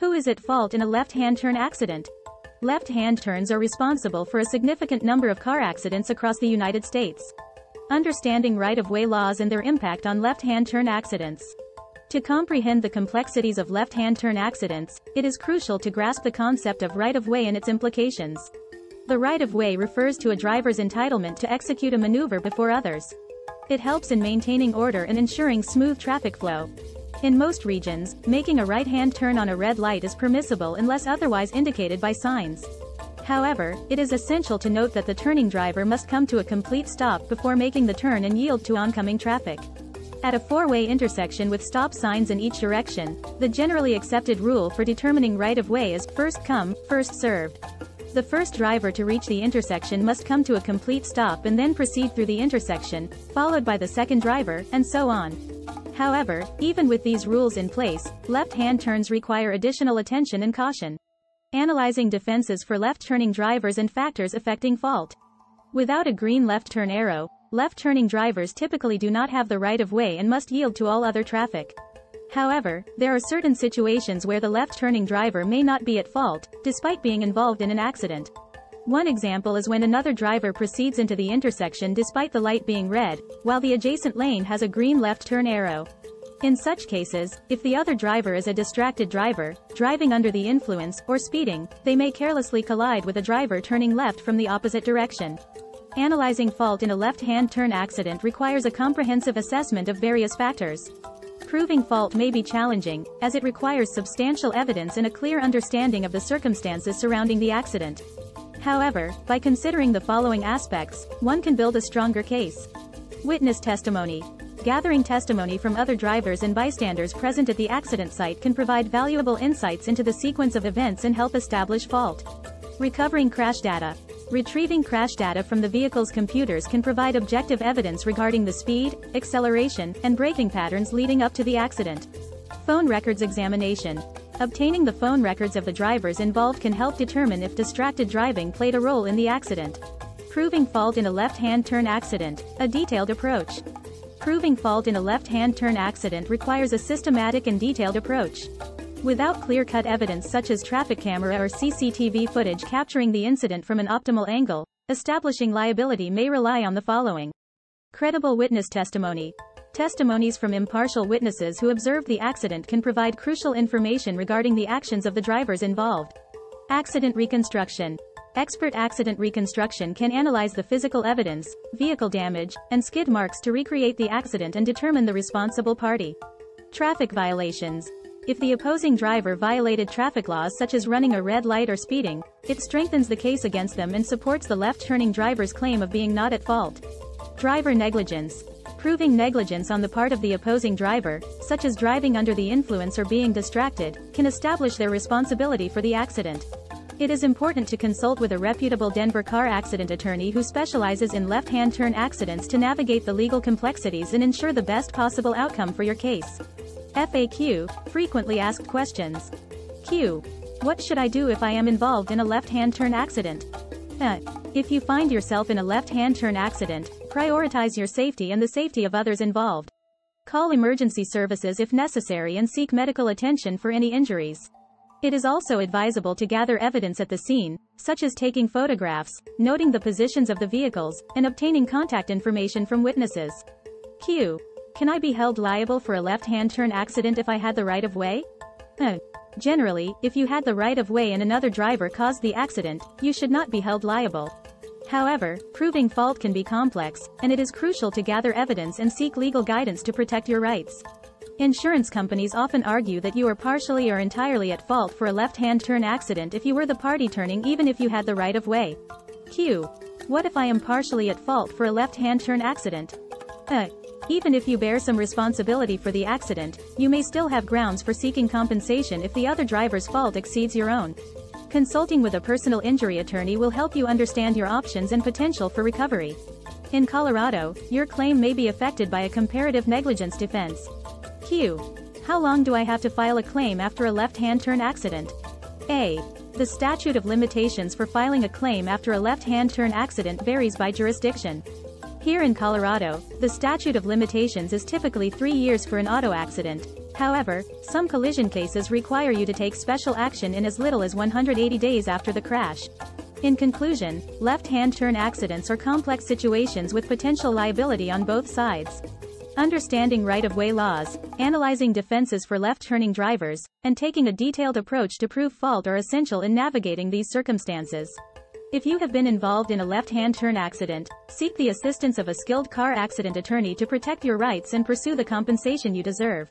Who is at fault in a left-hand turn accident? Left-hand turns are responsible for a significant number of car accidents across the United States. Understanding right-of-way laws and their impact on left-hand turn accidents. To comprehend the complexities of left-hand turn accidents, it is crucial to grasp the concept of right-of-way and its implications. The right-of-way refers to a driver's entitlement to execute a maneuver before others. It helps in maintaining order and ensuring smooth traffic flow. In most regions, making a right-hand turn on a red light is permissible unless otherwise indicated by signs. However, it is essential to note that the turning driver must come to a complete stop before making the turn and yield to oncoming traffic. At a four-way intersection with stop signs in each direction, the generally accepted rule for determining right-of-way is first come, first served. The first driver to reach the intersection must come to a complete stop and then proceed through the intersection, followed by the second driver, and so on. However, even with these rules in place, left-hand turns require additional attention and caution. Analyzing defenses for left-turning drivers and factors affecting fault. Without a green left turn arrow, left-turning drivers typically do not have the right of way and must yield to all other traffic. However, there are certain situations where the left-turning driver may not be at fault, despite being involved in an accident. One example is when another driver proceeds into the intersection despite the light being red, while the adjacent lane has a green left turn arrow. In such cases, if the other driver is a distracted driver, driving under the influence, or speeding, they may carelessly collide with a driver turning left from the opposite direction. Analyzing fault in a left-hand turn accident requires a comprehensive assessment of various factors. Proving fault may be challenging, as it requires substantial evidence and a clear understanding of the circumstances surrounding the accident. However, by considering the following aspects, one can build a stronger case. Witness testimony. Gathering testimony from other drivers and bystanders present at the accident site can provide valuable insights into the sequence of events and help establish fault. Recovering crash data. Retrieving crash data from the vehicle's computers can provide objective evidence regarding the speed, acceleration, and braking patterns leading up to the accident. Phone records examination. Obtaining the phone records of the drivers involved can help determine if distracted driving played a role in the accident. Proving fault in a left-hand turn accident, a detailed approach. Proving fault in a left-hand turn accident requires a systematic and detailed approach. Without clear-cut evidence such as traffic camera or CCTV footage capturing the incident from an optimal angle, establishing liability may rely on the following. Credible witness testimony. Testimonies from impartial witnesses who observed the accident can provide crucial information regarding the actions of the drivers involved. Accident reconstruction. Expert accident reconstruction can analyze the physical evidence, vehicle damage, and skid marks to recreate the accident and determine the responsible party. Traffic violations. If the opposing driver violated traffic laws such as running a red light or speeding, it strengthens the case against them and supports the left-turning driver's claim of being not at fault. Driver negligence. Proving negligence on the part of the opposing driver, such as driving under the influence or being distracted, can establish their responsibility for the accident. It is important to consult with a reputable Denver car accident attorney who specializes in left-hand turn accidents to navigate the legal complexities and ensure the best possible outcome for your case. FAQ, frequently asked questions. Q. What should I do if I am involved in a left-hand turn accident? Uh, if you find yourself in a left-hand turn accident, prioritize your safety and the safety of others involved. Call emergency services if necessary and seek medical attention for any injuries. It is also advisable to gather evidence at the scene, such as taking photographs, noting the positions of the vehicles, and obtaining contact information from witnesses. Q. Can I be held liable for a left-hand turn accident if I had the right of way? Uh, Generally, if you had the right of way and another driver caused the accident, you should not be held liable. However, proving fault can be complex, and it is crucial to gather evidence and seek legal guidance to protect your rights. Insurance companies often argue that you are partially or entirely at fault for a left-hand turn accident if you were the party turning even if you had the right of way. Q. What if I am partially at fault for a left-hand turn accident? Uh, even if you bear some responsibility for the accident, you may still have grounds for seeking compensation if the other driver's fault exceeds your own. Consulting with a personal injury attorney will help you understand your options and potential for recovery. In Colorado, your claim may be affected by a comparative negligence defense. Q. How long do I have to file a claim after a left-hand turn accident? A. The statute of limitations for filing a claim after a left-hand turn accident varies by jurisdiction. Here in Colorado, the statute of limitations is typically three years for an auto accident. However, some collision cases require you to take special action in as little as 180 days after the crash. In conclusion, left-hand turn accidents are complex situations with potential liability on both sides. Understanding right-of-way laws, analyzing defenses for left-turning drivers, and taking a detailed approach to prove fault are essential in navigating these circumstances. If you have been involved in a left-hand turn accident, seek the assistance of a skilled car accident attorney to protect your rights and pursue the compensation you deserve.